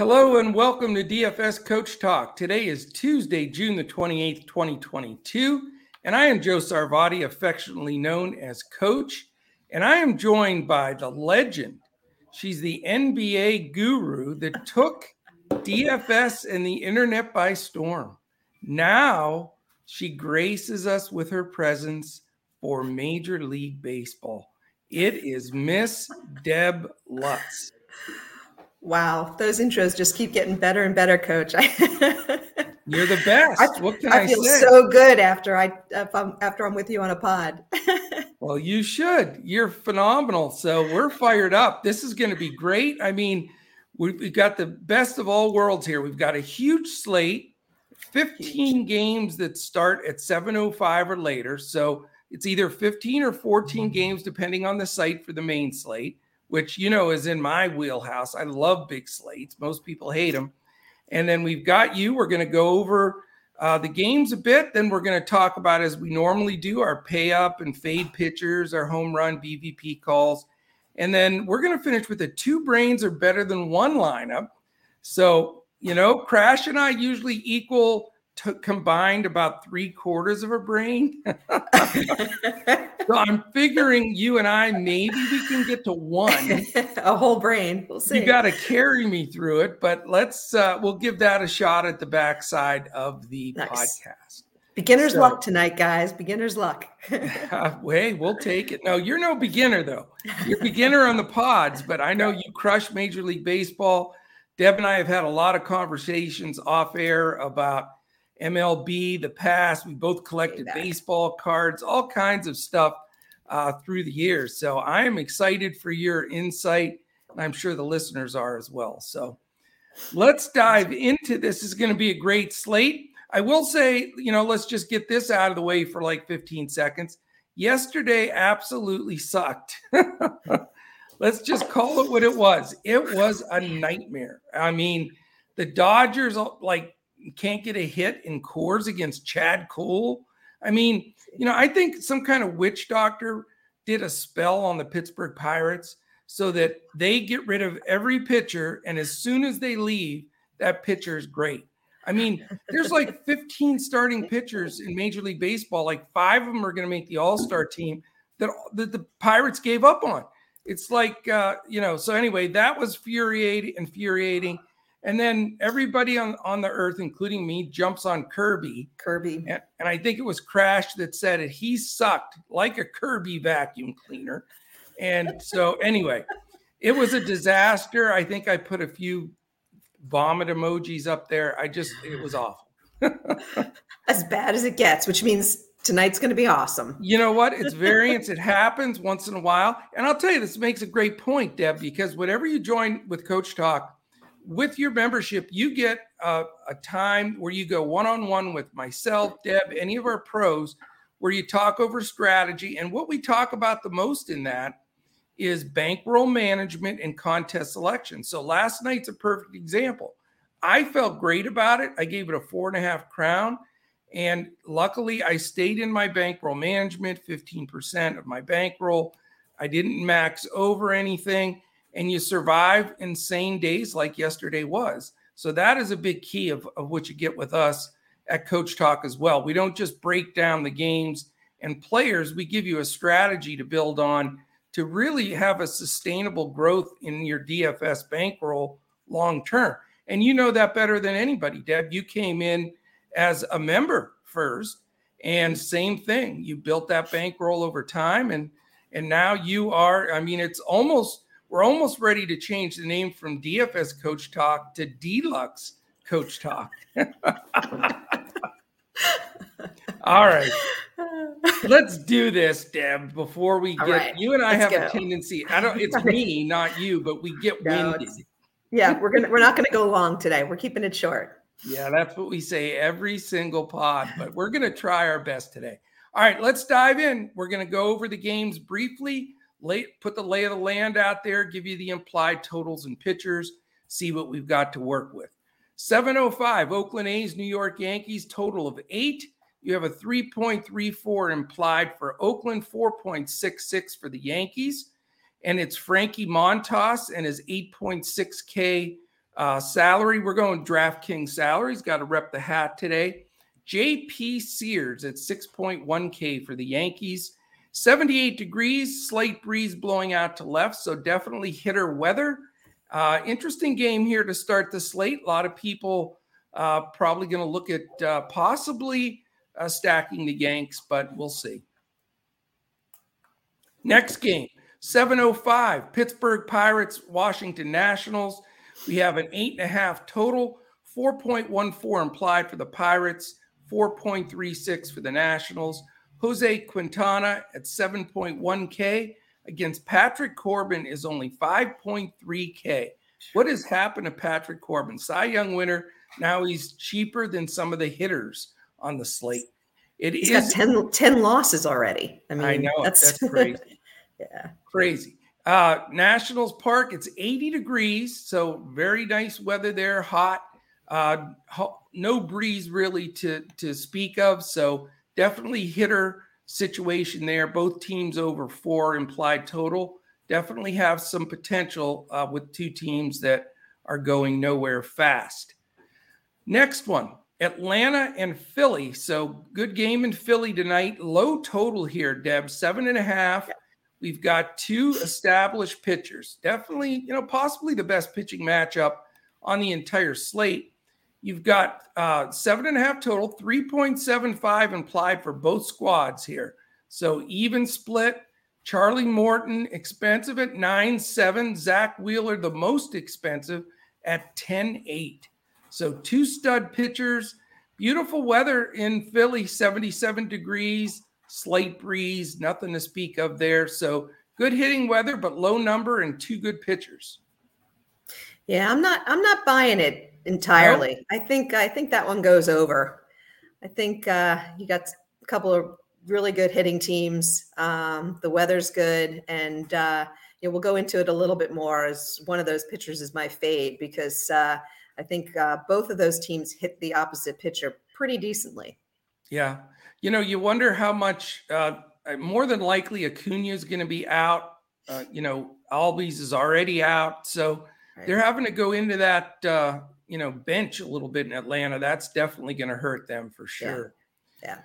Hello and welcome to DFS Coach Talk. Today is Tuesday, June the 28th, 2022, and I am Joe Sarvati, affectionately known as Coach, and I am joined by the legend. She's the NBA guru that took DFS and the internet by storm. Now she graces us with her presence for Major League Baseball. It is Miss Deb Lutz. Wow, those intros just keep getting better and better, Coach. You're the best. I, what can I, I feel say? so good after I I'm, after I'm with you on a pod. well, you should. You're phenomenal. So we're fired up. This is going to be great. I mean, we've got the best of all worlds here. We've got a huge slate, 15 games that start at 7:05 or later. So it's either 15 or 14 mm-hmm. games, depending on the site for the main slate which you know is in my wheelhouse. I love big slates. Most people hate them. And then we've got you. We're going to go over uh, the games a bit. Then we're going to talk about, as we normally do, our pay up and fade pitchers, our home run BVP calls. And then we're going to finish with a two brains are better than one lineup. So, you know, Crash and I usually equal t- combined about three quarters of a brain. so I'm figuring you and I maybe we can get to one, a whole brain. We'll see. You got to carry me through it, but let's uh, we'll give that a shot at the backside of the nice. podcast. Beginner's so, luck tonight, guys. Beginner's luck. uh, hey, we'll take it. No, you're no beginner though. You're beginner on the pods, but I know you crush Major League Baseball. Deb and I have had a lot of conversations off air about MLB, the past. We both collected baseball cards, all kinds of stuff uh, through the years. So I am excited for your insight, and I'm sure the listeners are as well. So let's dive into this. this is going to be a great slate. I will say, you know, let's just get this out of the way for like 15 seconds. Yesterday absolutely sucked. let's just call it what it was. It was a nightmare. I mean, the Dodgers like can't get a hit in Coors against Chad Kuhl. I mean, you know, I think some kind of witch doctor did a spell on the Pittsburgh Pirates so that they get rid of every pitcher. And as soon as they leave, that pitcher is great. I mean, there's like 15 starting pitchers in Major League Baseball. Like five of them are going to make the All Star team that, that the Pirates gave up on. It's like, uh, you know, so anyway, that was infuriating, infuriating. And then everybody on, on the earth, including me, jumps on Kirby. Kirby. And, and, I think it was Crash that said it. He sucked like a Kirby vacuum cleaner. And so, anyway, it was a disaster. I think I put a few vomit emojis up there. I just, it was awful. as bad as it gets, which means tonight's going to be awesome. You know what? It's variance. it happens once in a while. And I'll tell you, this makes a great point, Deb, because whatever you join with Coach Talk, with your membership, you get a, a time where you go one on one with myself, Deb, any of our pros, where you talk over strategy. And what we talk about the most in that is bankroll management and contest selection. So last night's a perfect example. I felt great about it. I gave it a four and a half crown. And luckily, I stayed in my bankroll management, 15% of my bankroll. I didn't max over anything and you survive insane days like yesterday was. So that is a big key of, of what you get with us at Coach Talk as well. We don't just break down the games and players, we give you a strategy to build on to really have a sustainable growth in your DFS bankroll long term. And you know that better than anybody, Deb. You came in as a member first, and same thing. You built that bankroll over time, and and now you are. I mean, it's almost we're almost ready to change the name from DFS Coach Talk to Deluxe Coach Talk. All right. Let's do this, Deb, before we get right. you and I Let's have go. a tendency. I don't it's me, not you, but we get no, winded. Yeah, we're gonna we're not gonna go long today. We're keeping it short. Yeah, that's what we say every single pod, but we're gonna try our best today. All right, let's dive in. We're gonna go over the games briefly lay, put the lay of the land out there, give you the implied totals and pitchers, see what we've got to work with. 705, Oakland A's, New York Yankees, total of eight. You have a 3.34 implied for Oakland, 4.66 for the Yankees. And it's Frankie Montas and his 8.6K Uh, salary, we're going DraftKings salary. He's Got to rep the hat today. JP Sears at 6.1K for the Yankees. 78 degrees, slight breeze blowing out to left, so definitely hitter weather. Uh, interesting game here to start the slate. A lot of people uh, probably going to look at uh, possibly uh, stacking the Yanks, but we'll see. Next game, 705, Pittsburgh Pirates, Washington Nationals. We have an eight and a half total, 4.14 implied for the Pirates, 4.36 for the Nationals. Jose Quintana at 7.1K against Patrick Corbin is only 5.3K. What has happened to Patrick Corbin? Cy Young winner. Now he's cheaper than some of the hitters on the slate. It he's is, got 10, 10 losses already. I mean, I know that's, that's crazy. yeah. Crazy. Uh, Nationals Park, it's 80 degrees. So very nice weather there, hot. Uh, no breeze really to, to speak of. So definitely hitter situation there. Both teams over four implied total. Definitely have some potential uh, with two teams that are going nowhere fast. Next one Atlanta and Philly. So good game in Philly tonight. Low total here, Deb, seven and a half. Yeah. We've got two established pitchers. Definitely, you know, possibly the best pitching matchup on the entire slate. You've got uh, seven and a half total, 3.75 implied for both squads here. So even split. Charlie Morton, expensive at 9 7. Zach Wheeler, the most expensive at 10 8. So two stud pitchers. Beautiful weather in Philly, 77 degrees, slight breeze, nothing to speak of there. So good hitting weather, but low number and two good pitchers. Yeah, I'm not I'm not buying it entirely. I think I think that one goes over. I think uh, you got a couple of really good hitting teams. Um, the weather's good, and uh, you know, we'll go into it a little bit more. As one of those pitchers is my fade because uh, I think uh, both of those teams hit the opposite pitcher pretty decently. Yeah, you know, you wonder how much. Uh, more than likely, Acuna is going to be out. Uh, you know, Albies is already out, so right. they're having to go into that uh, you know, bench a little bit in Atlanta, that's definitely going to hurt them for sure. Yeah. yeah.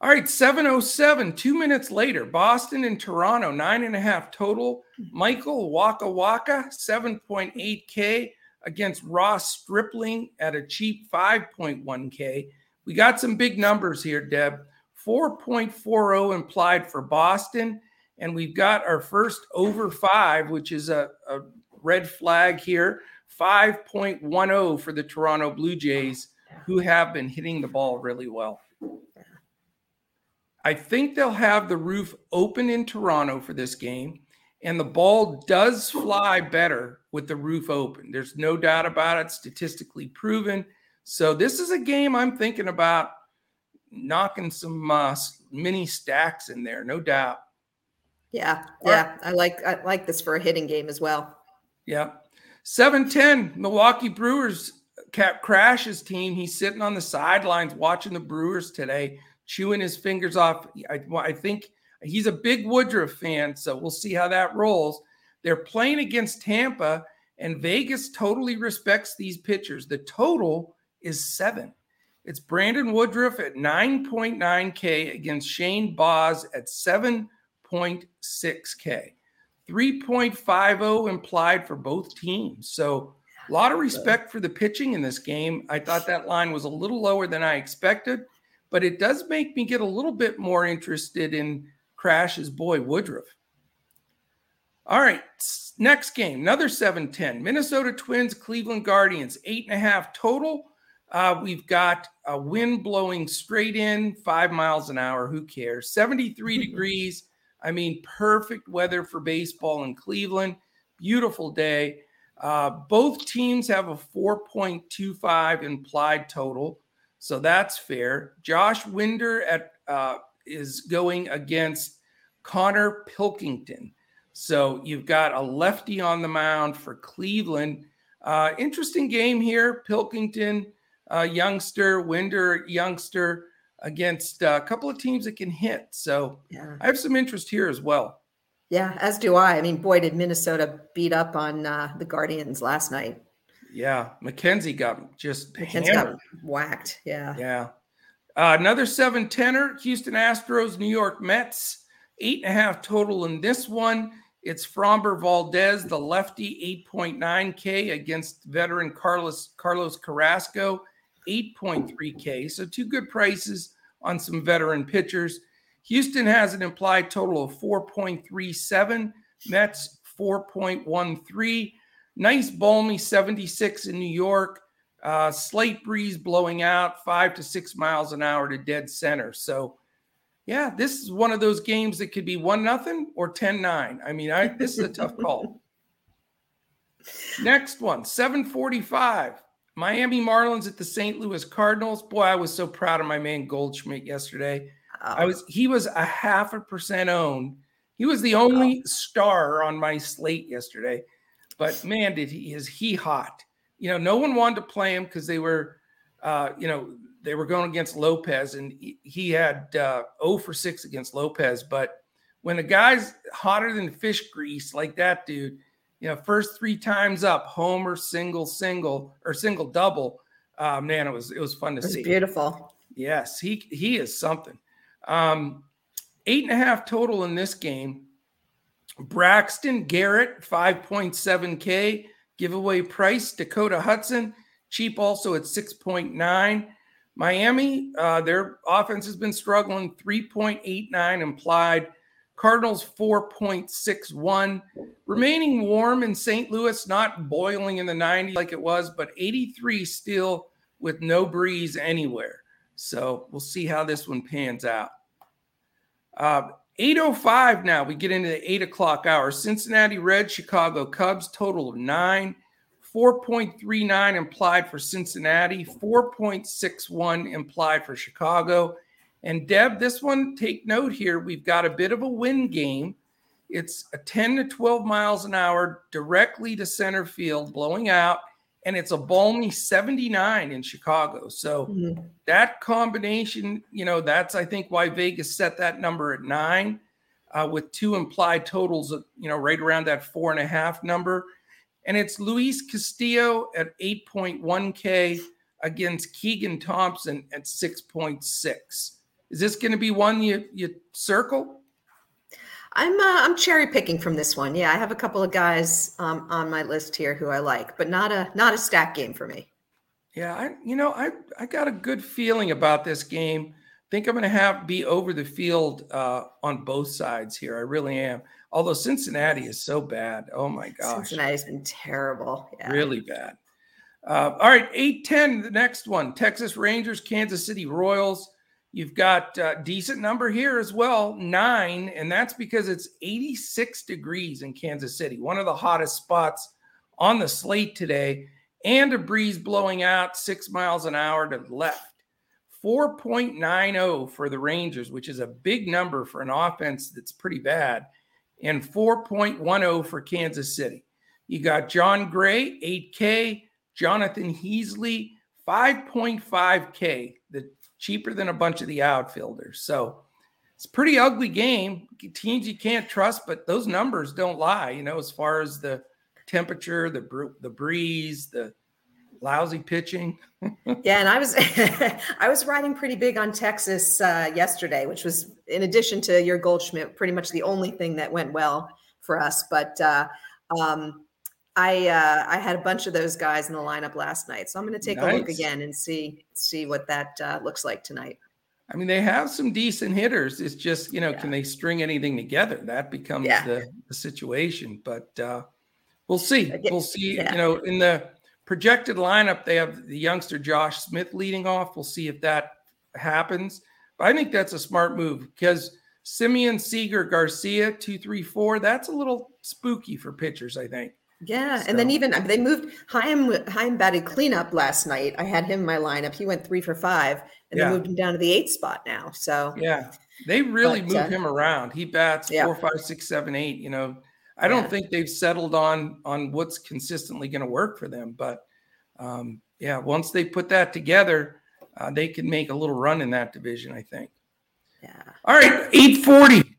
All right, 707, two minutes later, Boston and Toronto, nine and a half total. Michael Waka Waka, 7.8K against Ross Stripling at a cheap 5.1K. We got some big numbers here, Deb. 4.40 implied for Boston. And we've got our first over five, which is a, a red flag here 5.10 for the Toronto Blue Jays, who have been hitting the ball really well. I think they'll have the roof open in Toronto for this game, and the ball does fly better with the roof open. There's no doubt about it, statistically proven. So, this is a game I'm thinking about knocking some uh, mini stacks in there, no doubt. Yeah, yeah, I like I like this for a hitting game as well. Yeah. 710, Milwaukee Brewers cap crashes team. He's sitting on the sidelines watching the Brewers today, chewing his fingers off. I, I think he's a big Woodruff fan, so we'll see how that rolls. They're playing against Tampa, and Vegas totally respects these pitchers. The total is seven. It's Brandon Woodruff at 9.9K against Shane Baz at 7.6K. 3.50 implied for both teams. So a lot of respect for the pitching in this game. I thought that line was a little lower than I expected, but it does make me get a little bit more interested in Crash's boy Woodruff. All right, next game, another 7-10. Minnesota Twins, Cleveland Guardians, eight and a half total. Uh, we've got a wind blowing straight in, five miles an hour. Who cares? 73 degrees. I mean, perfect weather for baseball in Cleveland. Beautiful day. Uh, both teams have a 4.25 implied total, so that's fair. Josh Winder at uh, is going against Connor Pilkington. So you've got a lefty on the mound for Cleveland. Uh, interesting game here. Pilkington, uh, youngster, Winder, youngster against uh, a couple of teams that can hit. So yeah. I have some interest here as well. Yeah, as do I. I mean, boy, did Minnesota beat up on uh, the Guardians last night. Yeah, McKenzie got just McKenzie got whacked. Yeah. Yeah. Uh, another seven tenner, Houston Astros, New York Mets, eight and a half total in this one. It's Framber Valdez, the lefty, 8.9K against veteran Carlos Carlos Carrasco, 8.3K. So two good prices on some veteran pitchers. Houston has an implied total of 4.37, Mets 4.13. Nice balmy 76 in New York. Uh, slight breeze blowing out five to six miles an hour to dead center. So, yeah, this is one of those games that could be one nothing or 10 9. I mean, I this is a tough call. Next one, 745. Miami Marlins at the St. Louis Cardinals. Boy, I was so proud of my man Goldschmidt yesterday. Oh. I was he was a half a percent owned. He was the only oh. star on my slate yesterday. But man, did he is he hot. You know, no one wanted to play him because they were uh, you know, they were going against Lopez and he had uh 0 for 6 against Lopez. But when a guy's hotter than fish grease like that dude, you know, first three times up, homer, single, single, or single double. Uh, man, it was it was fun to it see. Beautiful. Yes, he he is something. Um, eight and a half total in this game. Braxton Garrett, 5.7K giveaway price. Dakota Hudson, cheap also at 6.9. Miami, uh, their offense has been struggling, 3.89 implied. Cardinals 4.61. Remaining warm in St. Louis, not boiling in the 90s like it was, but 83 still with no breeze anywhere. So we'll see how this one pans out. Uh, 805 now, we get into the 8 o'clock hour. Cincinnati Reds, Chicago Cubs, total of nine. 4.39 implied for Cincinnati, 4.61 implied for Chicago. And Deb, this one, take note here. We've got a bit of a wind game. It's a 10 to 12 miles an hour directly to center field, blowing out, and it's a balmy 79 in Chicago. So mm-hmm. that combination, you know, that's I think why Vegas set that number at nine, uh, with two implied totals, of, you know, right around that four and a half number. And it's Luis Castillo at 8.1K against Keegan Thompson at 6.6. Is this going to be one you you circle? I'm uh, I'm cherry picking from this one. Yeah, I have a couple of guys um, on my list here who I like, but not a not a stack game for me. Yeah, I you know I I got a good feeling about this game. I think I'm going to have be over the field uh, on both sides here. I really am. Although Cincinnati is so bad. Oh my gosh, Cincinnati's been terrible. Yeah. Really bad. Uh, all right, eight ten. The next one: Texas Rangers, Kansas City Royals. You've got a decent number here as well, nine, and that's because it's 86 degrees in Kansas City, one of the hottest spots on the slate today, and a breeze blowing out six miles an hour to the left. 4.90 for the Rangers, which is a big number for an offense that's pretty bad, and 4.10 for Kansas City. You got Jon Gray, 8K, Jonathan Heasley, 5.5K. Cheaper than a bunch of the outfielders. So it's a pretty ugly game. Teams you can't trust, but those numbers don't lie. You know, as far as the temperature, the the breeze, the lousy pitching. yeah, and I was I was riding pretty big on Texas uh, yesterday, which was in addition to your Goldschmidt, pretty much the only thing that went well for us. But uh, um, I uh, I had a bunch of those guys in the lineup last night, so I'm going to take nice. a look again and see see what that uh, looks like tonight. I mean, they have some decent hitters. It's just you know, yeah. can they string anything together? That becomes yeah. the, the situation. But uh, we'll see. We'll see. Yeah. You know, in the projected lineup, they have the youngster Josh Smith leading off. We'll see if that happens. But I think that's a smart move because Semien Seager, Garcia, two, three, four. That's a little spooky for pitchers. I think. Yeah, so. and then even they moved Heim. Heim batted cleanup last night. I had him in my lineup. He went three for five, and yeah. they moved him down to the eighth spot now. So yeah, they really but, uh, him around. He bats yeah. four, five, six, seven, eight. You know, I don't yeah. think they've settled on on what's consistently going to work for them. But um, yeah, once they put that together, uh, they can make a little run in that division. I think. Yeah. All right, eight forty.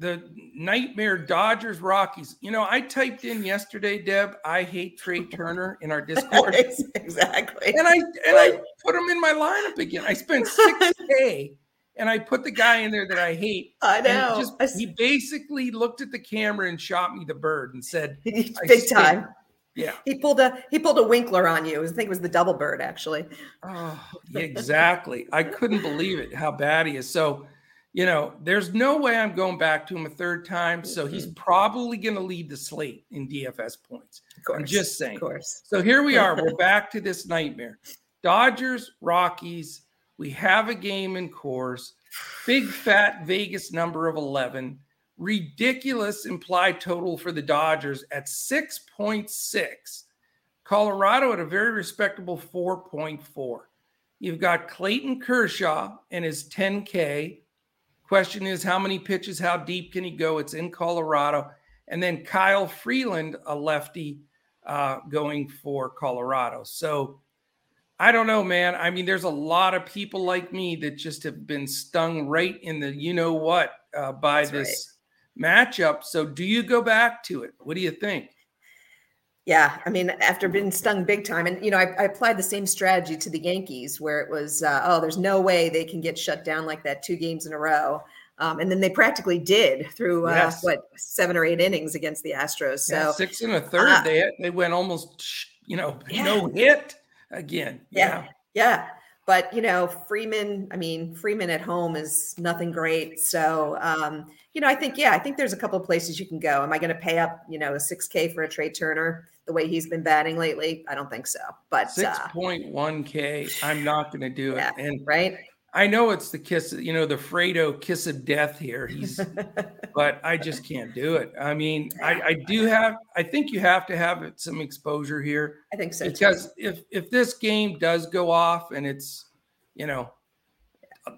The nightmare Dodgers Rockies. You know, I typed in yesterday, Deb. I hate Trea Turner in our Discord. exactly. And I and I put him in my lineup again. I spent six k and I put the guy in there that I hate. I know. Just, he basically looked at the camera and shot me the bird and said, "Big time." Yeah. He pulled a he pulled a Winkler on you. I think it was the double bird actually. Oh, exactly. I couldn't believe it how bad he is. So, you know, there's no way I'm going back to him a third time. So he's probably going to lead the slate in DFS points. I'm just saying. Of course. So here we are. We're back to this nightmare. Dodgers, Rockies. We have a game in Coors. Big fat Vegas number of 11 ridiculous implied total for the Dodgers at 6.6. Colorado at a very respectable 4.4. You've got Clayton Kershaw and his 10K. Question is, how many pitches, how deep can he go? It's in Colorado. And then Kyle Freeland, a lefty, uh, going for Colorado. So I don't know, man. I mean, there's a lot of people like me that just have been stung right in the you know what uh, by That's this matchup. So, do you go back to it? What do you think? Yeah, I mean, after being stung big time, and you know, I, I applied the same strategy to the Yankees, where it was, uh, oh, there's no way they can get shut down like that two games in a row, um, and then they practically did through uh, yes. what seven or eight innings against the Astros. So yeah, six and a third, uh, they they went almost, you know, yeah. no hit again. Yeah, yeah. yeah. But you know, Freeman, I mean, Freeman at home is nothing great. So um, you know, I think, yeah, I think there's a couple of places you can go. Am I going to pay up, you know, a 6K for a Trea Turner the way he's been batting lately? I don't think so. But 6.1K, uh, I'm not going to do it. Yeah, and right. I know it's the kiss, you know, the Fredo kiss of death here. He's, but I just can't do it. I mean, I, I do have, I think you have to have some exposure here. I think so. Because too. if if this game does go off and it's, you know,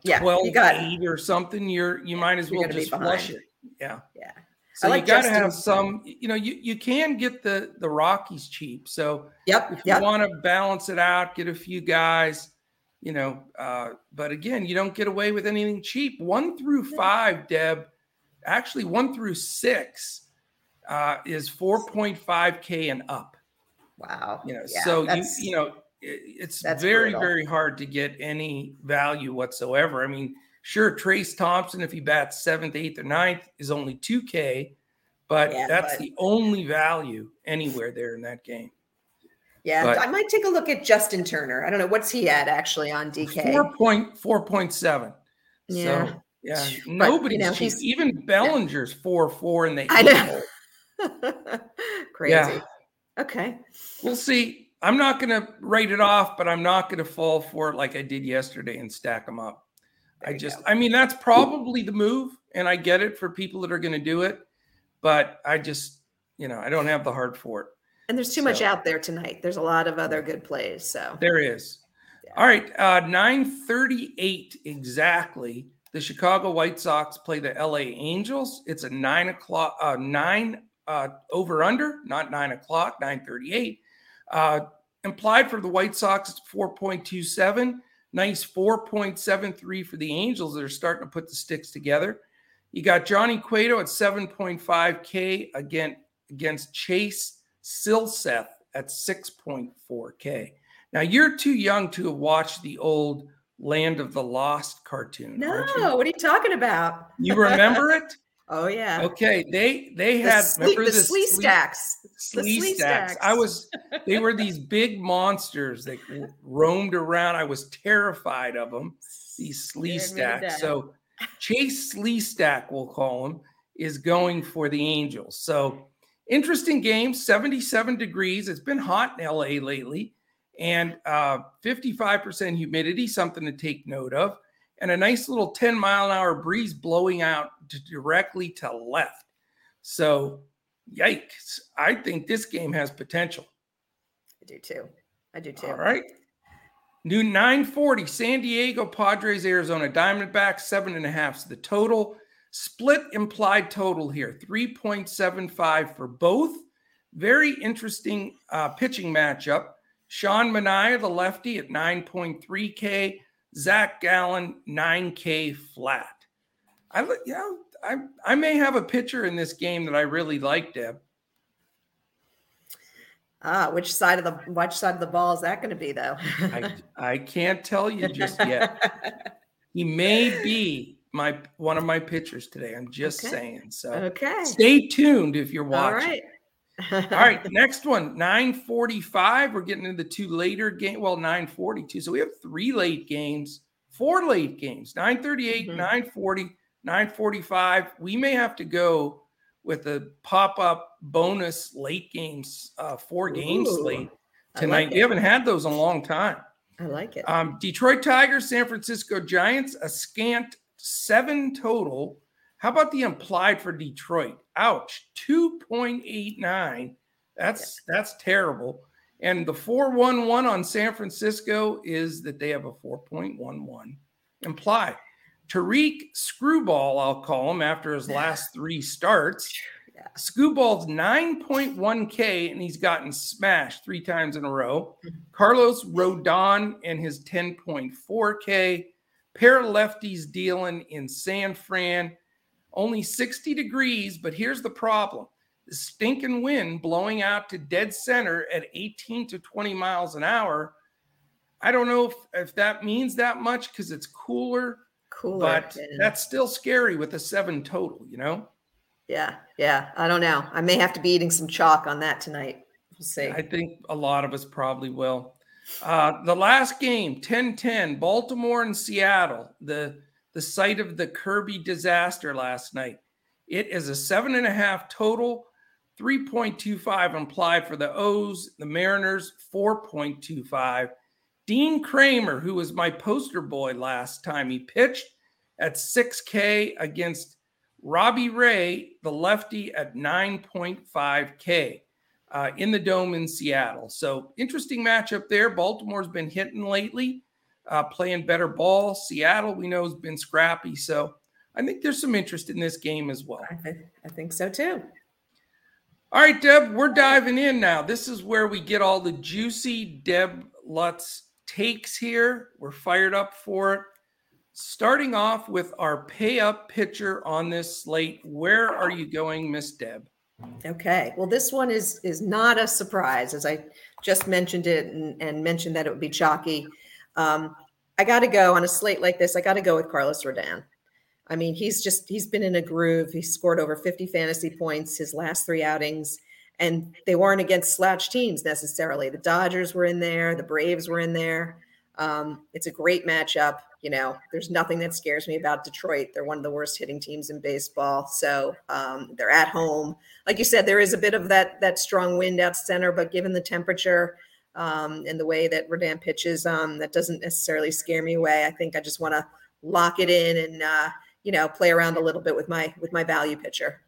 yeah, 12 you got eight or something, you're you might as well just flush it. Yeah. Yeah. So like you got to have some, you know, you, you can get the the Rockies cheap. So yep, if yep. you want to balance it out, get a few guys, you know. Uh, but again, you don't get away with anything cheap. One through five, Deb, actually one through six uh, is 4.5k and up. Wow. You know, yeah, so you you know it's That's very brutal. very hard to get any value whatsoever. I mean, sure, Trayce Thompson, if he bats seventh, eighth, or ninth, is only two K, but yeah, that's but... the only value anywhere there in that game. Yeah, but I might take a look at Justin Turner. I don't know what's he at actually on DK. Four point four point seven. Yeah. So, yeah, but, nobody's you know, cheap. Even Bellinger's yeah. four four in the. I know. Crazy. Yeah. Okay. We'll see. I'm not going to write it off, but I'm not going to fall for it like I did yesterday and stack them up. There I just. I mean, that's probably the move, and I get it for people that are going to do it, but I just, you know, I don't have the heart for it. And there's too so, much out there tonight. There's a lot of other good plays. So there is. Yeah. All right, uh, 9:38 exactly. The Chicago White Sox play the LA Angels. It's a nine o'clock, uh, nine uh, over under, not nine o'clock, 9:38. Uh, implied for the White Sox, it's 4.27. Nice 4.73 for the Angels that are starting to put the sticks together. You got Johnny Cueto at 7.5K again against Chase Silseth at 6.4K. Now you're too young to have watched the old Land of the Lost cartoon. No, what are you talking about? You remember it? Oh yeah. Okay. They they had the remember the, the Sleestaks. Sleestaks. I was they were these big monsters that roamed around. I was terrified of them. These Sleestaks. So Chase Sleestak, we'll call him, is going for the Angels. So interesting game. 77 degrees. It's been hot in LA lately, and uh, 55% humidity. Something to take note of and a nice little 10 mile an hour breeze blowing out to directly to left. So, yikes. I think this game has potential. I do too. I do too. All right. New 940, San Diego, Padres, Arizona, Diamondbacks, seven and a half. So the total split implied total here 3.75 for both. Very interesting uh, pitching matchup. Sean Manaea, the lefty, at 9.3K. Zach Gallen, 9K flat. I look, know, I I may have a pitcher in this game that I really like, Deb. Ah, which side of the which side of the ball is that going to be, though? I I can't tell you just yet. he may be my one of my pitchers today. I'm just Okay. saying. So okay. stay tuned if you're watching. right. All right, next one, 945. We're getting into the two later game. Well, 942. So we have three late games, four late games, 938, Mhm. 940, 945. We may have to go with a pop-up bonus late games, uh, four games Ooh, late tonight. like we haven't had those in a long time. I like it. Um, Detroit Tigers, San Francisco Giants, a scant seven total. How about the implied for Detroit? Ouch, 2.89. That's that's terrible. And the 411 on San Francisco is that they have a 4.11 implied. Tarik Screwball, I'll call him after his last three starts. Yeah. Screwball's 9.1K and he's gotten smashed three times in a row. Mhm. Carlos Rodon and his 10.4K. Pair lefties dealing in San Fran. Only 60 degrees, but here's the problem the stinking wind blowing out to dead center at 18 to 20 miles an hour. I don't know if, if that means that much because it's cooler, Cooler. but yeah. that's still scary with a seven total, you know? yeah, yeah. I don't know. I may have to be eating some chalk on that tonight. We'll see. I think a lot of us probably will. Uh, the last game, 10-10, Baltimore and Seattle, the the site of the Kirby disaster last night. It is a seven and a half total, 3.25 implied for the O's, the Mariners, 4.25. Dean Kremer, who was my poster boy last time he pitched at 6K against Robbie Ray, the lefty, at 9.5K uh, in the dome in Seattle. So interesting matchup there. Baltimore's been hitting lately, uh, playing better ball. Seattle, we know, has been scrappy. So I think there's some interest in this game as well. I, th- I think so too. All right, Deb, we're diving in now. This is where we get all the juicy Deb Lutz takes here. We're fired up for it. Starting off with our pay up pitcher on this slate. Where are you going, Miss Deb? Okay. Well, this one is is not a surprise, as I just mentioned it and, and mentioned that it would be chalky. Um, I got to go on a slate like this. I got to go with Carlos Rodon. I mean, he's just he's been in a groove. He scored over 50 fantasy points his last three outings, and they weren't against slouch teams necessarily. The Dodgers were in there, the Braves were in there. Um, it's a great matchup. You know, there's nothing that scares me about Detroit. They're one of the worst hitting teams in baseball. So um, they're at home. Like you said, there is a bit of that that strong wind out center, but given the temperature um, and the way that Rodon pitches, um, that doesn't necessarily scare me away. I think I just want to lock it in and uh, you know play around a little bit with my with my value pitcher.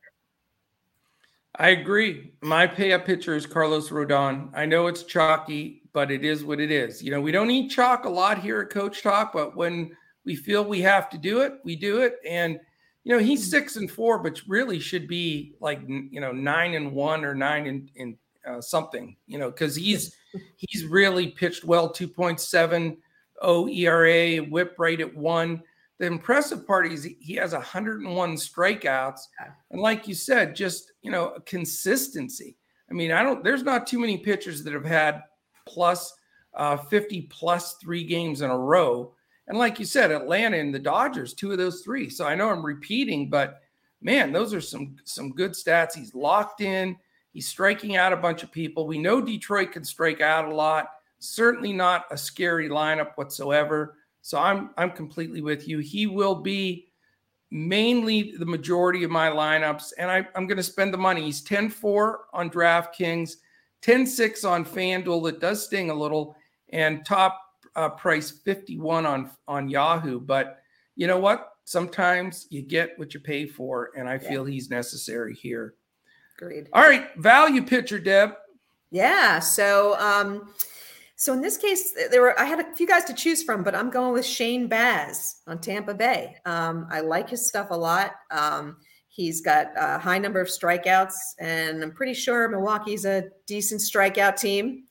I agree. My pay up pitcher is Carlos Rodon. I know it's chalky, but it is what it is. You know, we don't eat chalk a lot here at Coach Talk, but when we feel we have to do it, we do it. And you know, he's six and four, but really should be like you know nine and one or nine and in uh, something. You know, because he's he's really pitched well. Two point seven O ERA, whip rate at one. The impressive part is he has 101 strikeouts, and like you said, just you know consistency. I mean, I don't. There's not too many pitchers that have had plus uh, 50 plus three games in a row. And like you said, Atlanta and the Dodgers, two of those three. So I know I'm repeating, but man, those are some some good stats. He's locked in. He's striking out a bunch of people. We know Detroit can strike out a lot. Certainly not a scary lineup whatsoever. So I'm I'm completely with you. He will be mainly the majority of my lineups, and I, I'm going to spend the money. He's 10-4 on DraftKings, 10-6 on FanDuel. It does sting a little, and top uh, price 51 on on Yahoo. But you know what? Sometimes you get what you pay for, and I feel he's necessary here. Agreed. All right, value pitcher, Deb. Yeah. So, um, so in this case, there were I had a few guys to choose from, but I'm going with Shane Baz on Tampa Bay. Um, I like his stuff a lot. Um, he's got a high number of strikeouts, and I'm pretty sure Milwaukee's a decent strikeout team.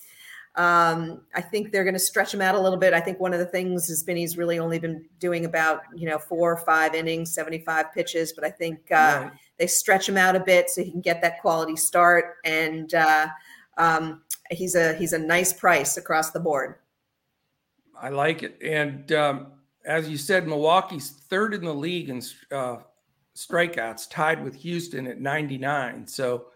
Um, I think they're going to stretch him out a little bit. I think one of the things has been he's really only been doing about you know four or five innings, seventy five pitches. But I think uh, right. They stretch him out a bit so he can get that quality start. And uh, um, he's a he's a nice price across the board. I like it. And um, as you said, Milwaukee's third in the league in uh, strikeouts, tied with Houston at 99. So,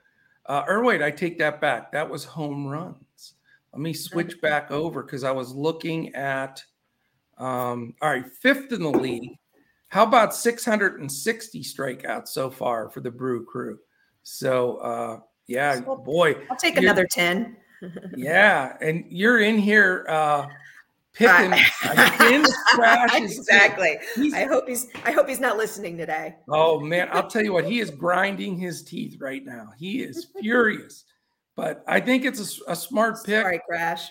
uh, I take that back. That was home runs. Let me switch back over because I was looking at, um, all right, fifth in the league. How about 660 strikeouts so far for the Brew Crew? So, uh, yeah, boy, I'll take another 10. yeah, and you're in here uh, picking exactly. I hope he's I hope he's not listening today. Oh man, I'll tell you what, he is grinding his teeth right now. He is furious. But I think it's a, a smart pick. Sorry, Crash.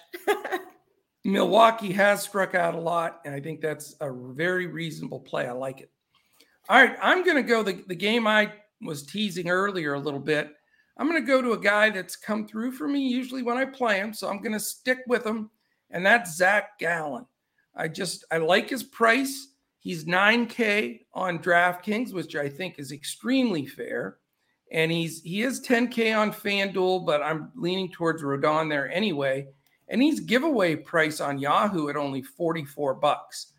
Milwaukee has struck out a lot, and I think that's a very reasonable play. I like it. All right, I'm going to go the, the game I was teasing earlier a little bit. I'm going to go to a guy that's come through for me usually when I play him, so I'm going to stick with him, and that's Zach Gallen. I just I like his price. He's 9K on DraftKings, which I think is extremely fair and he's he is 10k on FanDuel, but I'm leaning towards Rodon there anyway. And he's giveaway price on Yahoo at only 44 bucks.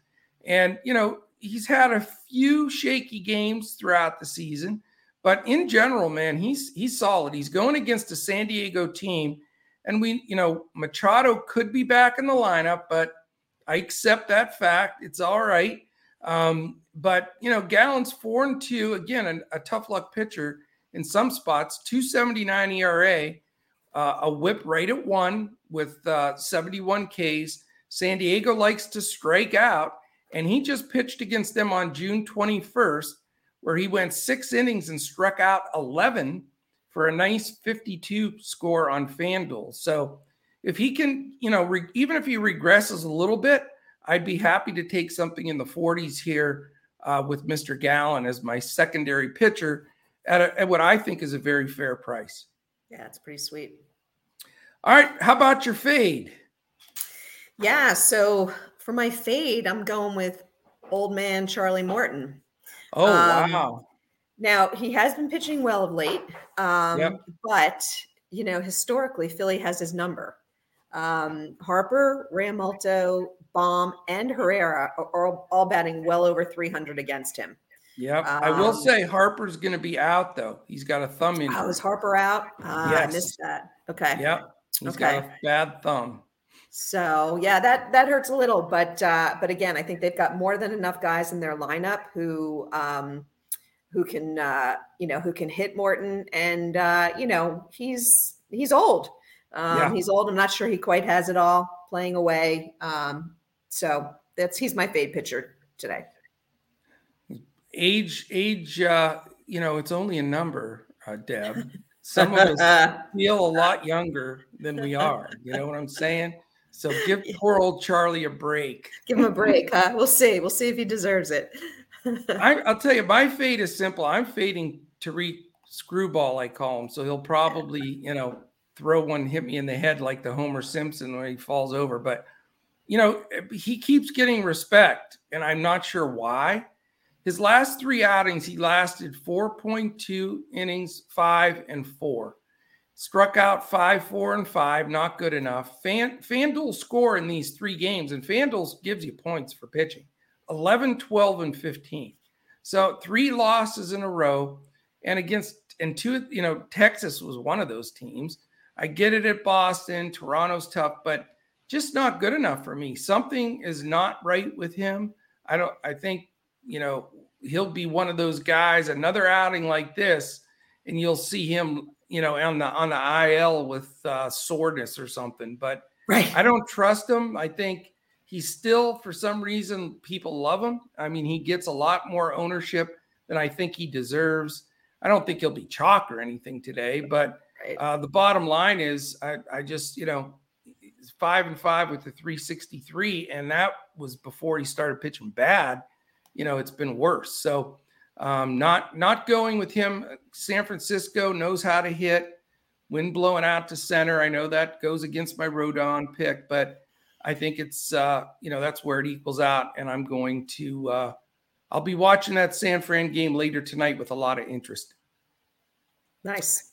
And you know, he's had a few shaky games throughout the season, but in general, man, he's he's solid. He's going against a San Diego team, and we, you know, Machado could be back in the lineup, but I accept that fact. It's all right. Um, but you know, Gallen's four and two again, a, a tough luck pitcher in some spots, 279 ERA, uh, a whip right at one with uh, 71 Ks. San Diego likes to strike out, and he just pitched against them on June 21st, where he went six innings and struck out 11 for a nice 52 score on FanDuel. So if he can, you know, re- even if he regresses a little bit, I'd be happy to take something in the 40s here uh, with Mr. Gallen as my secondary pitcher at, a, at what I think is a very fair price. Yeah, it's pretty sweet. All right. How about your fade? Yeah. So for my fade, I'm going with old man Charlie Morton. Oh, um, wow. Now, he has been pitching well of late, um, yep. but, you know, historically, Philly has his number. Um, Harper, Realmuto, Bohm, and Herrera are all, all batting well over 300 against him. Yeah, um, I will um, say Harper's going to be out though. He's got a thumb injury. Oh, is Harper out? Uh, yes. I missed that. Okay. Yep. He's okay. got a bad thumb. So yeah, that that hurts a little, but uh, but again, I think they've got more than enough guys in their lineup who um, who can uh, you know who can hit Morton, and uh, you know he's he's old. Um, yeah. He's old. I'm not sure he quite has it all playing away. Um, so that's he's my fade pitcher today age age uh you know it's only a number uh, deb some of us feel a lot younger than we are you know what i'm saying? So give poor old charlie a break. Give him a break huh? We'll see. We'll see if he deserves it. I, i'll tell you my fate is simple. I'm fading Tarik screwball i call him. So he'll probably you know throw one hit me in the head like the homer simpson when he falls over. But you know he keeps getting respect and i'm not sure why. His last three outings, he lasted 4.2 innings, five and four. Struck out five, four, and five, not good enough. Fan, FanDuel score in these three games, and FanDuel gives you points for pitching 11, 12, and 15. So three losses in a row. And against, and two, you know, Texas was one of those teams. I get it at Boston. Toronto's tough, but just not good enough for me. Something is not right with him. I don't, I think you know, he'll be one of those guys, another outing like this, and you'll see him, you know, on the on the IL with uh, soreness or something. But right. I don't trust him. I think he's still, for some reason, people love him. I mean, he gets a lot more ownership than I think he deserves. I don't think he'll be chalk or anything today, but uh, the bottom line is, I, I just, you know, five and five with the 363, and that was before he started pitching bad you know, it's been worse. So um, not not going with him. San Francisco knows how to hit. wind blowing out to center. I know that goes against my Rodon pick, but I think it's uh, you know that's where it equals out, and I'm going to uh, I'll be watching that San Fran game later tonight with a lot of interest. Nice.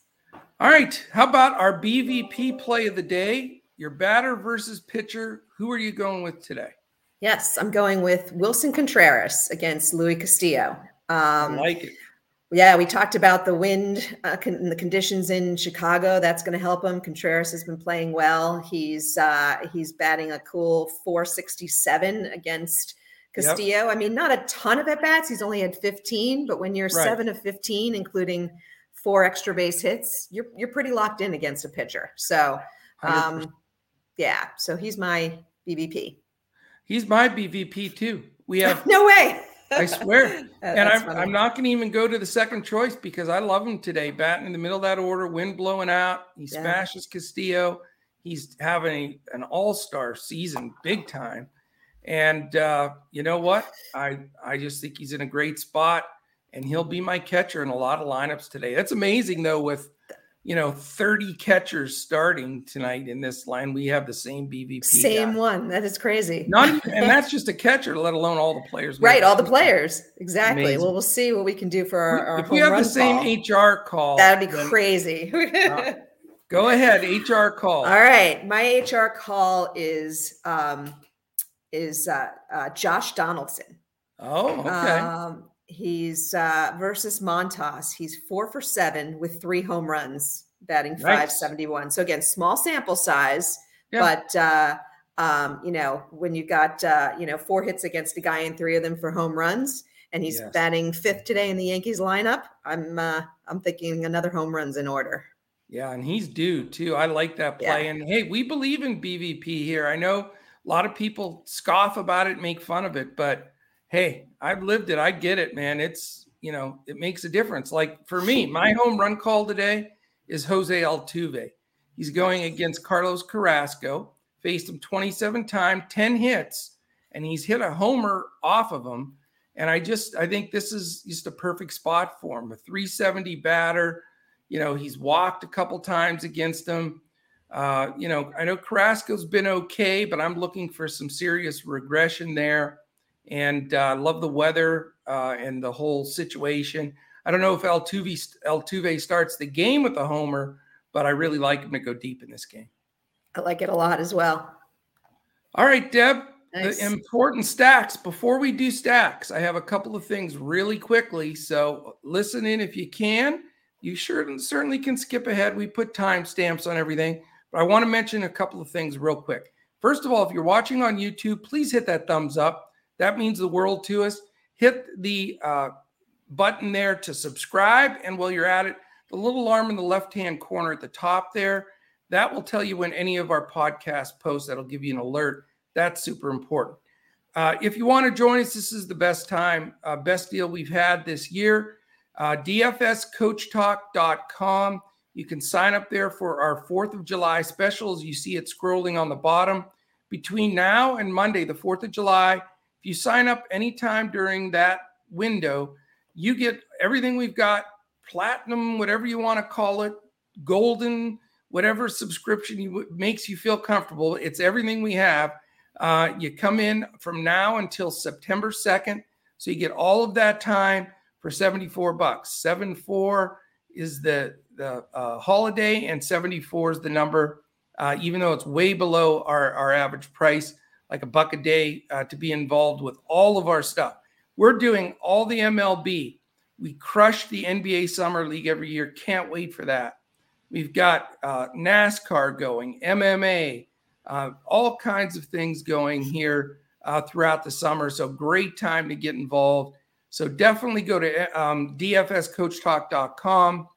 All right, how about our BVP play of the day? Your batter versus pitcher. Who are you going with today? Yes, I'm going with Willson Contreras against Luis Castillo. Um, I like it. Yeah, we talked about the wind uh, con- the conditions in Chicago. That's going to help him. Contreras has been playing well. He's uh, he's batting a cool 467 against Castillo. Yep. I mean, not a ton of at bats. He's only had 15, but when you're right. seven of 15, including four extra base hits, you're you're pretty locked in against a pitcher. So, um, yeah. So he's my BVP. He's my BVP too. We have no way. I swear. and I'm, I'm not going to even go to the second choice because I love him today. Batting in the middle of that order, wind blowing out. He yeah. smashes Castillo. He's having a, an all star season, big time. And uh, you know what? I I just think he's in a great spot, and he'll be my catcher in a lot of lineups today. That's amazing, though, with you know, 30 catchers starting tonight in this line. We have the same BVP. Same guy. one. That is crazy. Not, and that's just a catcher, let alone all the players. Right, all the players. Exactly. Amazing. Well, we'll see what we can do for our, our If we have the same call, HR call, that'd be then, crazy. uh, go ahead, HR call. All right. My HR call is um is uh, uh Josh Donaldson. Oh, okay. Um, He's uh, versus Montas. He's four for seven with three home runs, batting nice. 571. So again, small sample size, yeah. but uh, um, you know when you got uh, you know four hits against a guy and three of them for home runs, and he's yes. batting fifth today in the Yankees lineup. I'm uh, I'm thinking another home runs in order. Yeah, and he's due too. I like that play. Yeah. And hey, we believe in BVP here. I know a lot of people scoff about it, make fun of it, but hey, I've lived it. I get it, man. It's, you know, it makes a difference. Like for me, my home run call today is Jose Altuve. He's going against Carlos Carrasco, faced him 27 times, 10 hits, and he's hit a homer off of him. And I just, I think this is just a perfect spot for him. A 370 batter. You know, he's walked a couple times against him. Uh, you know, I know Carrasco's been okay, but I'm looking for some serious regression there and uh, love the weather uh, and the whole situation. I don't know if Altuve Altuve starts the game with a homer, but I really like him to go deep in this game. I like it a lot as well. All right, Deb. Nice. The important stacks. Before we do stacks, I have a couple of things really quickly. So listen in if you can. You sure certainly can skip ahead. We put timestamps on everything, but I want to mention a couple of things real quick. First of all, if you're watching on YouTube, please hit that thumbs up. That means the world to us. Hit the uh, button there to subscribe. And while you're at it, the little alarm in the left hand corner at the top there, that will tell you when any of our podcast posts, that'll give you an alert. That's super important. Uh, if you want to join us, this is the best time, uh, best deal we've had this year. Uh, DFSCoachTalk.com. You can sign up there for our 4th of July specials. You see it scrolling on the bottom. Between now and Monday, the 4th of July, if you sign up anytime during that window, you get everything we've got platinum, whatever you want to call it, golden, whatever subscription you, makes you feel comfortable. It's everything we have. Uh, you come in from now until September 2nd. So you get all of that time for 74 bucks. 74 is the, the uh, holiday, and 74 is the number, uh, even though it's way below our, our average price like a buck a day uh, to be involved with all of our stuff. We're doing all the MLB. We crush the NBA Summer League every year. Can't wait for that. We've got uh, NASCAR going, MMA, uh, all kinds of things going here uh, throughout the summer. So great time to get involved. So definitely go to um, dfscoachtalk.com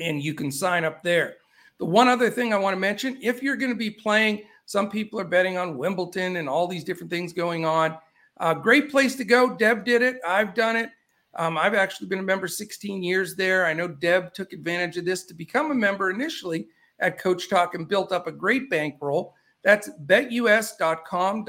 and you can sign up there. The one other thing I want to mention if you're going to be playing some people are betting on Wimbledon and all these different things going on. Uh, great place to go. Deb did it. I've done it. Um, I've actually been a member 16 years there. I know Deb took advantage of this to become a member initially at Coach Talk and built up a great bankroll. That's betus.com.pa.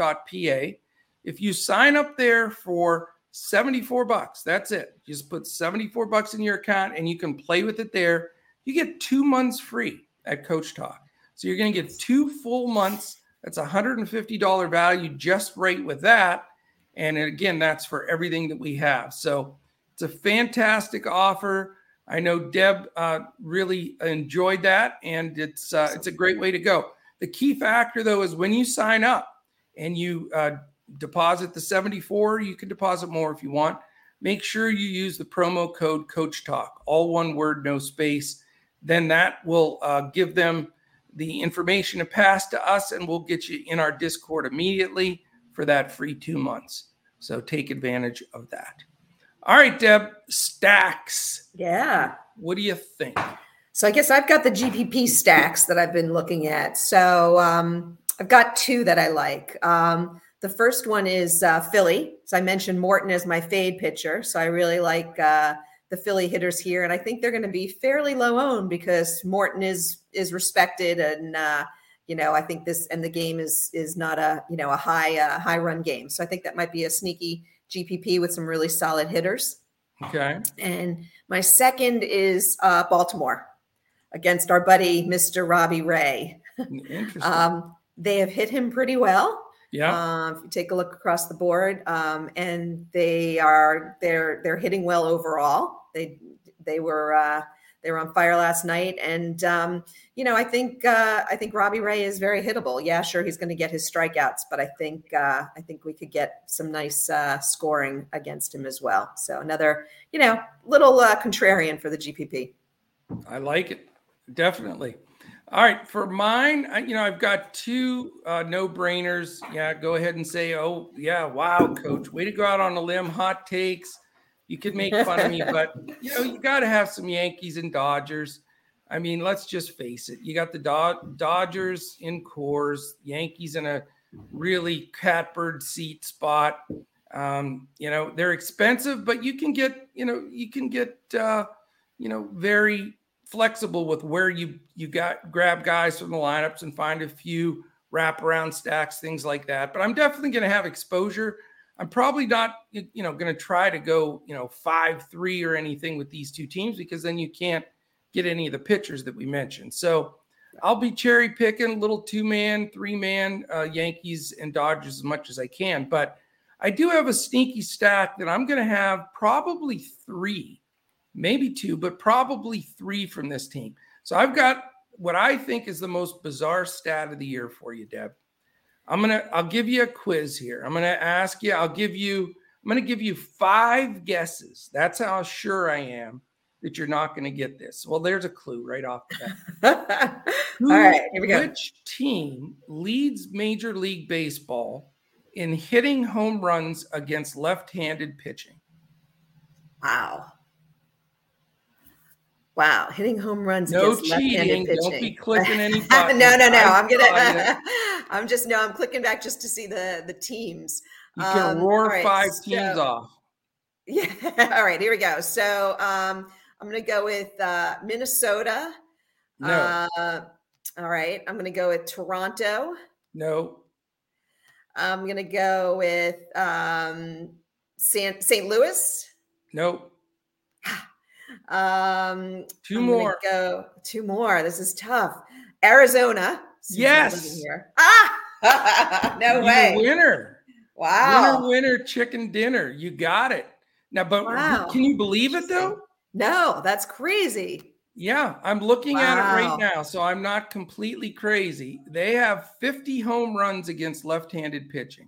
If you sign up there for 74 bucks, that's it. Just put 74 bucks in your account and you can play with it there. you get two months free at Coach Talk. So you're going to get two full months. That's $150 value just right with that. And again, that's for everything that we have. So it's a fantastic offer. I know Deb uh, really enjoyed that, and it's uh, it's a great way to go. The key factor though is when you sign up and you uh, deposit the 74, you can deposit more if you want. Make sure you use the promo code Coach Talk, all one word, no space. Then that will uh, give them the information to pass to us, and we'll get you in our Discord immediately for that free two months. So take advantage of that. All right, Deb, stacks. Yeah. What do you think? So I guess I've got the GPP stacks that I've been looking at. So um, I've got two that I like. Um, the first one is uh, Philly. So I mentioned Morton as my fade pitcher. So I really like uh, the Philly hitters here, and I think they're going to be fairly low owned because Morton is is respected, and uh, you know I think this and the game is is not a you know a high uh, high run game. So I think that might be a sneaky GPP with some really solid hitters. Okay. And my second is uh, Baltimore against our buddy Mr. Robbie Ray. Interesting. um, they have hit him pretty well. yeah. Um, if you take a look across the board, um, and they are they're they're hitting well overall. They they were uh, they were on fire last night, and um, you know I think uh, I think Robbie Ray is very hittable. Yeah, sure he's going to get his strikeouts, but I think uh, I think we could get some nice uh, scoring against him as well. So another you know little uh, contrarian for the GPP. I like it. Definitely. All right, for mine, I, you know, I've got two uh, no-brainers. Yeah, go ahead and say, "Oh, yeah, wow, coach, way to go out on a limb." Hot takes. You could make fun of me, but you know, you got to have some Yankees and Dodgers. I mean, let's just face it. You got the Do- Dodgers in cores, Yankees in a really catbird seat spot. Um, you know, they're expensive, but you can get, you know, you can get, uh, you know, very flexible with where you you got grab guys from the lineups and find a few wraparound stacks, things like that. But I'm definitely going to have exposure. I'm probably not, you know, going to try to go, you know, five three or anything with these two teams because then you can't get any of the pitchers that we mentioned. So I'll be cherry picking little two man, three man uh, Yankees and Dodgers as much as I can. But I do have a sneaky stack that I'm going to have probably three maybe two, but probably three from this team. So I've got what I think is the most bizarre stat of the year for you, Deb. I'm gonna I'll give you a quiz here. I'm gonna ask you, I'll give you, I'm gonna give you five guesses. That's how sure I am that you're not gonna get this. Well, there's a clue right off the bat. All right, here we go. Which team leads Major League Baseball in hitting home runs against left-handed pitching? Wow. Wow, hitting home runs no cheating. Don't be clicking any buttons. no, no, no. I'm gonna. I'm just no. I'm clicking back just to see the the teams. You can Um, roar right, five so- teams off. Yeah. All right. Here we go. So um, I'm gonna go with uh, Minnesota. No, Uh, all right. I'm gonna go with Toronto. no, I'm gonna go with um, San- St. Louis. no. Um, 2 I'm more. Go two more. This is tough. Arizona. Yes. Ah, no You're way. winner. Wow. Winner, winner, chicken dinner. You got it. Now, but Wow. can you believe it though? No, that's crazy. Yeah, I'm looking at it right now, so I'm not completely crazy. They have 50 home runs against left-handed pitching.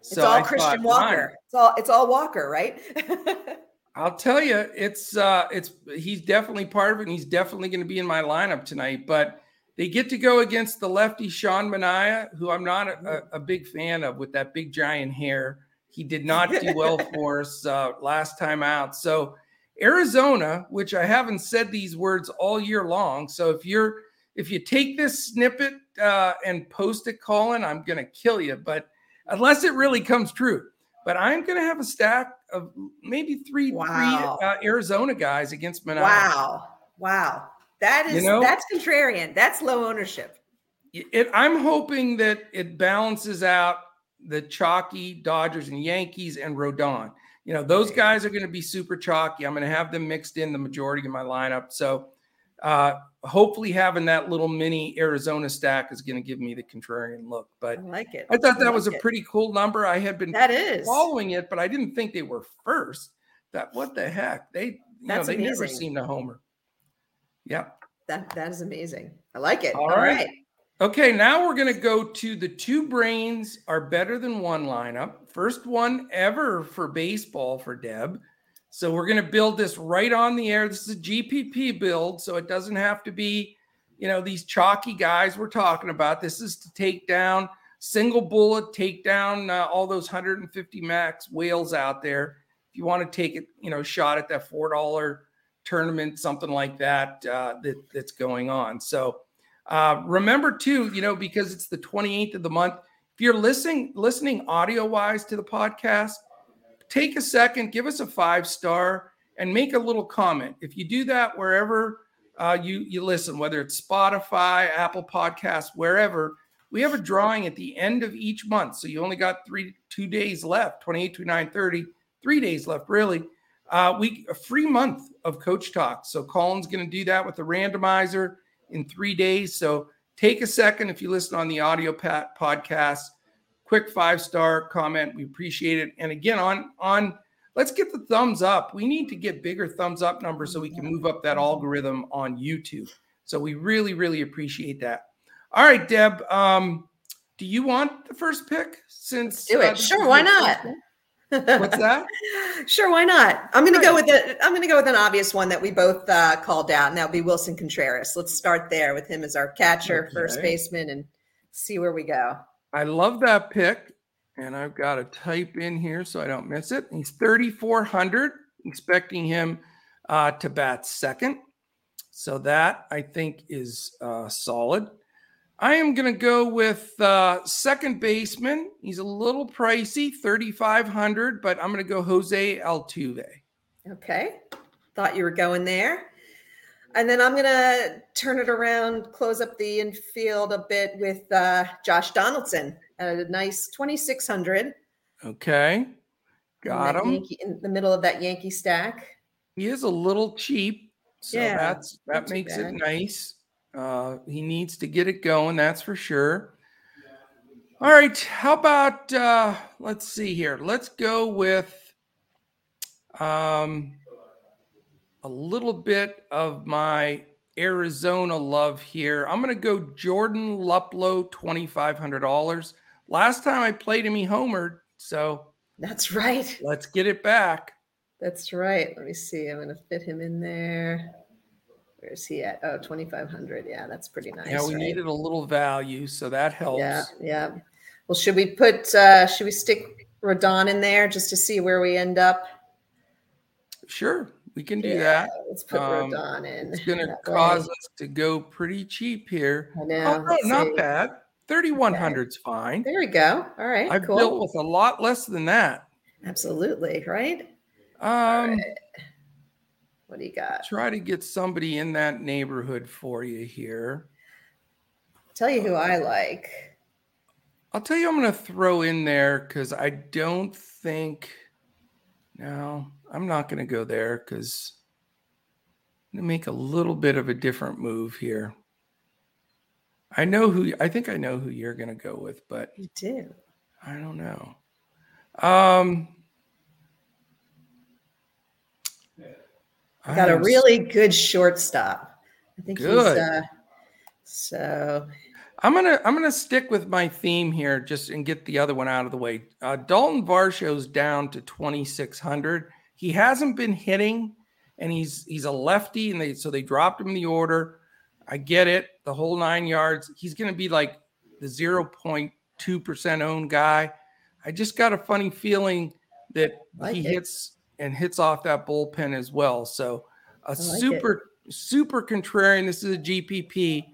It's all I Christian thought, Walker. "My, It's all it's all Walker, right? I'll tell you, it's uh it's he's definitely part of it, and he's definitely going to be in my lineup tonight. But they get to go against the lefty Sean Manaea, who I'm not a, a big fan of with that big giant hair. He did not do well for us uh, last time out. So Arizona, which I haven't said these words all year long. So if you're if you take this snippet uh, and post it, Colin, I'm going to kill you. But unless it really comes true, but I'm going to have a stack of maybe three Wow. three uh, Arizona guys against Manaea. wow. Wow. That is You know- that's contrarian. That's low ownership. it, I'm hoping that it balances out the chalky Dodgers and Yankees and Rodon. You know, those guys are going to be super chalky. I'm going to have them mixed in the majority of my lineup. So uh, hopefully having that little mini Arizona stack is going to give me the contrarian look. But I like it. I thought that I was a it. pretty cool number. I had been That is. following it, but I didn't think they were first. That what the heck? They you know That's they never amazing. seem to homer. Yeah. That that is amazing. I like it. All All right. right. Okay, now we're going to go to the two brains are better than one lineup. First one ever for baseball for Deb. So we're going to build this right on the air. This is a GPP build, so it doesn't have to be, you know, these chalky guys we're talking about. This is to take down single bullet, take down uh, all those 150 max whales out there. If you want to take it, you know, shot at that four dollar tournament, something like that, uh, that that's going on. So uh, remember too, you know, because it's the 28th of the month. If you're listening listening audio wise to the podcast, take a second, give us a five star, and make a little comment. If you do that wherever uh, you you listen, whether it's Spotify, Apple Podcasts, wherever, we have a drawing at the end of each month. So you only got three two days left, 28 to 9:30, three days left really. Uh, we a free month of Coach Talk. So Colin's going to do that with the randomizer in three days. So take a second if you listen on the audio podcast. Quick five star comment. We appreciate it. And again, on on let's get the thumbs up. We need to get bigger thumbs up numbers so we can move up that algorithm on YouTube. So we really, really appreciate that. All right, Deb. Um, do you want the first pick? Since Do it. uh, Sure, why not? What's that? Sure, why not? I'm going to go with the. I'm going to go with an obvious one that we both uh, called out, and that would be Willson Contreras. Let's start there with him as our catcher, first baseman, and see where we go. I love that pick, and I've got to type in here so I don't miss it. He's 3,400, expecting him uh, to bat second. So that I think is uh, solid. I am going to go with uh, second baseman. He's a little pricey, 3,500, but I'm going to go Jose Altuve. Okay, thought you were going there, and then I'm going to turn it around, close up the infield a bit with uh, Josh Donaldson at a nice 2,600. Okay, got him. Yankee, in the middle of that Yankee stack. He is a little cheap, so Yeah, that's that makes it nice. Uh, he needs to get it going, that's for sure. All right, how about uh, let's see here. Let's go with um, a little bit of my Arizona love here. I'm going to go Jordan Luplow, twenty five hundred dollars. Last time I played him, he homered, so That's right. let's get it back. That's right. Let me see. I'm going to fit him in there. Where's he at? Oh, 2,500. Yeah, that's pretty nice. yeah, we right? needed a little value, so that helps. Yeah, yeah. Well, should we put, uh, should we stick Rodon in there just to see where we end up? Sure, we can do Yeah, that. Let's put Um, Rodon in. It's going to cause way. us to go pretty cheap here. I Oh, no, not see. bad. 3100's fine. There we go. All right. I've cool. built with a lot less than that. Absolutely. Right. Um, What do you got? try to get somebody in that neighborhood for you here. Tell you who I like. I'll tell you, I'm going to throw in there because I don't think. No, I'm not going to go there because I'm going to make a little bit of a different move here. I know who I think I know who you're going to go with, but You do. I don't know. Um, I Got a really good shortstop. I think Good. he's uh so I'm gonna I'm gonna stick with my theme here, just and get the other one out of the way. Uh, Dalton Varsho's down to 2600. He hasn't been hitting, and he's he's a lefty, and they so they dropped him in the order. I get it, the whole nine yards. He's gonna be like the 0.2 percent owned guy. I just got a funny feeling that Like he it. hits and hits off that bullpen as well. So a like it. super super contrarian. This is a GPP.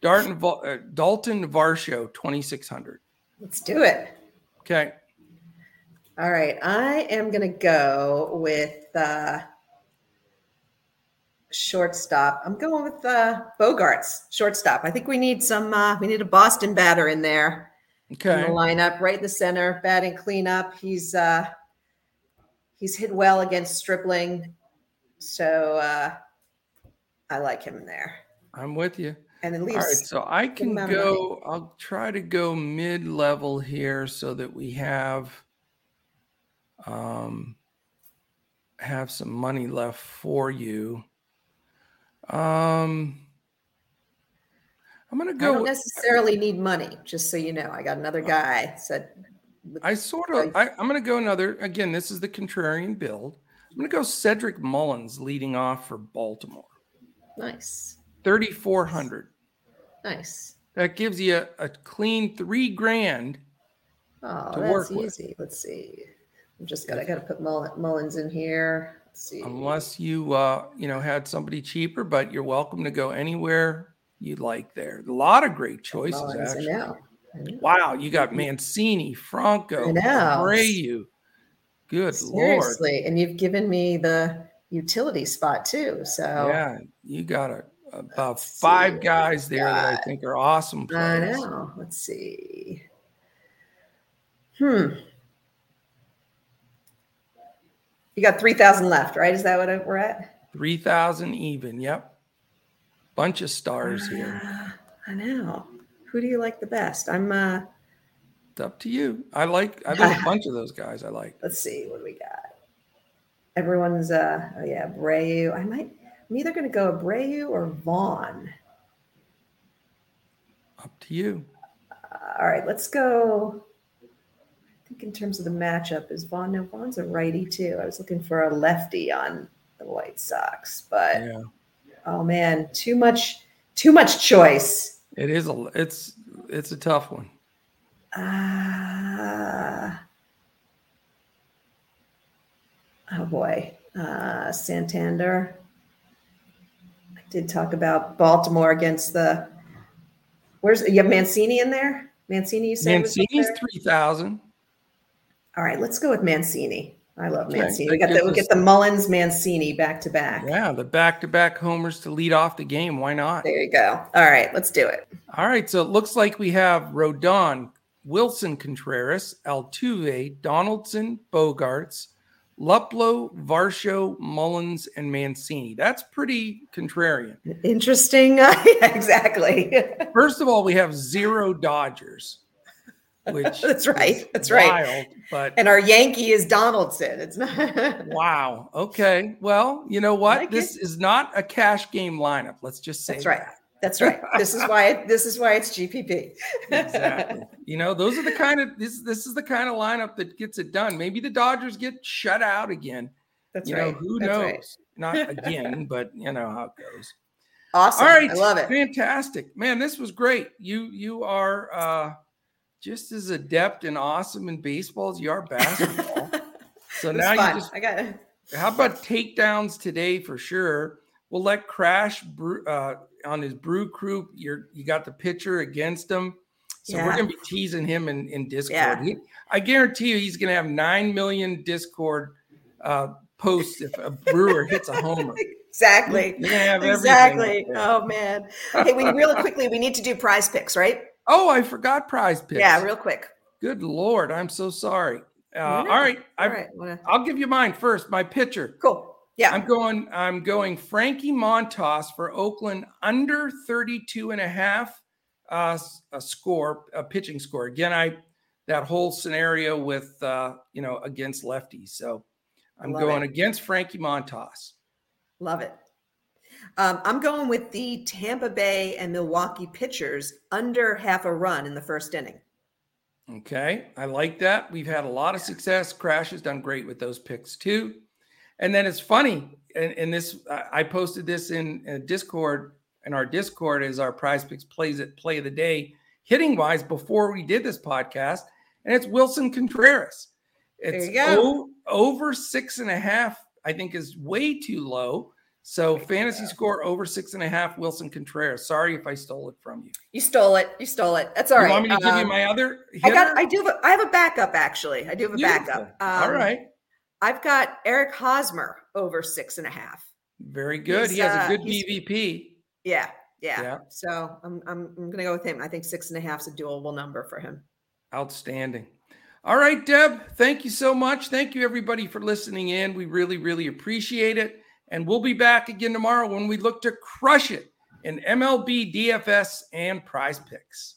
Dalton, uh, Dalton Varsho, 2,600. let's do it. Okay. All right. I am gonna go with uh shortstop. I'm going with uh Bogaerts, shortstop. I think we need some uh we need a Boston batter in there Okay. in the lineup, right in the center, batting cleanup. He's uh he's hit well against Stripling. So uh I like him there. I'm with you. And then All right, so I can go. I'll try to go mid-level here so that we have um have some money left for you. Um I'm gonna go. I don't necessarily need money, just so you know. I got another guy said I sort of. I, I'm gonna go another. Again, this is the contrarian build. I'm gonna go Cedric Mullins leading off for Baltimore. nice. 3,400. Nice. That gives you a, a clean three grand. Oh, that's work with. easy. Let's see. I'm just got I gotta put Mull- Mullins in here. Let's see. unless you uh you know had somebody cheaper but you're welcome to go anywhere you like there a lot of great choices Mullins, I actually know. I know. wow you got mancini franco I know. Abreu. good lord Seriously. And you've given me the utility spot too. So yeah you got a, about Let's five guys there that i think are awesome I know. Let's see. Hmm. You got 3,000 left, right? Is that what we're at? 3000 even yep bunch of stars here Ah, I know. Who do you like the best? I'm, uh, it's up to you i like i think a bunch of those guys i like let's see what we got. Everyone's, uh, oh yeah, Abreu. I might, I'm either going to go Abreu or Vaughn. up to you Uh, all right, let's go. Think in terms of the matchup, is Vaughn? No, Vaughn's a righty too. I was looking for a lefty on the White Sox, but yeah oh man, too much, too much choice. it is a it's it's a tough one Ah, oh boy, uh, Santander. I did talk about Baltimore against the. Where's you have Mancini in there? Mancini, you said Mancini's three thousand. All right, let's go with Mancini. I love Mancini. We got the we get the Mullins Mancini back to back. Yeah, the back-to-back homers to lead off the game. Why not? There you go. All right, let's do it. All right, so it looks like we have Rodon, Willson Contreras, Altuve, Donaldson, Bogaerts, Luplow, Varsho, Mullins, and Mancini. That's pretty contrarian. Interesting. yeah, exactly. First of all, we have zero Dodgers, which That's right. That's right. but And our Yankee is Donaldson. It's not. wow. Okay. Well, you know what? Like this is not a cash game lineup. Let's just say That's right. that. That's right. This is why. It, this is why it's GPP. exactly. You know, those are the kind of this this is the kind of lineup that gets it done. Maybe the Dodgers get shut out again. That's you right. know, who That's knows? right. Not again, but you know how it goes. Awesome. All right. I love it. Fantastic. Man, this was great. You you are uh just as adept and awesome in baseball as you are basketball. so now fun. you just I got it. how about takedowns today for sure? We'll let Crash brew, uh, on his brew crew. You're you got the pitcher against him, so we're gonna be teasing him in in Discord. Yeah. He- I guarantee you, he's gonna have nine million Discord uh, posts if a brewer hits a homer. Exactly. Exactly. Oh man. Hey, we really quickly we need to do prize picks, right? Oh, I forgot prize picks. Yeah, real quick. Good lord, I'm so sorry. Uh, all right, All I, right. Wanna, I'll give you mine first. My pitcher. cool. Yeah. I'm going I'm going Frankie Montas for Oakland under 32 and a half uh a score, a pitching score. Again, I that whole scenario with uh, you know, against lefties. So I'm Love going it. against Frankie Montas. Love it. Um, I'm going with the Tampa Bay and Milwaukee pitchers under half a run in the first inning. Okay, I like that. We've had a lot of success. Crash has done great with those picks too. And then it's funny, and, and this I posted this in, in Discord, and our Discord is our Prize Picks plays at play of the day hitting wise before we did this podcast, and it's Willson Contreras. It's you go. o- over six and a half. I think is way too low. So fantasy score over six and a half. Willson Contreras. Sorry if I stole it from you. You stole it. You stole it. That's all you right. want me to give you Um, my other? I got. I do. Have a, I have a backup. Actually, I do have a Beautiful. backup. All Um, right. I've got Eric Hosmer over six and a half. Very good. He's, he has uh, a good he's- BVP. Yeah. Yeah. Yeah. So I'm, I'm, I'm going to go with him. I think six and a half is a doable number for him. Outstanding. All right, Deb. Thank you so much. Thank you, everybody, for listening in. We really, really appreciate it. And we'll be back again tomorrow when we look to crush it in MLB, DFS, and prize picks.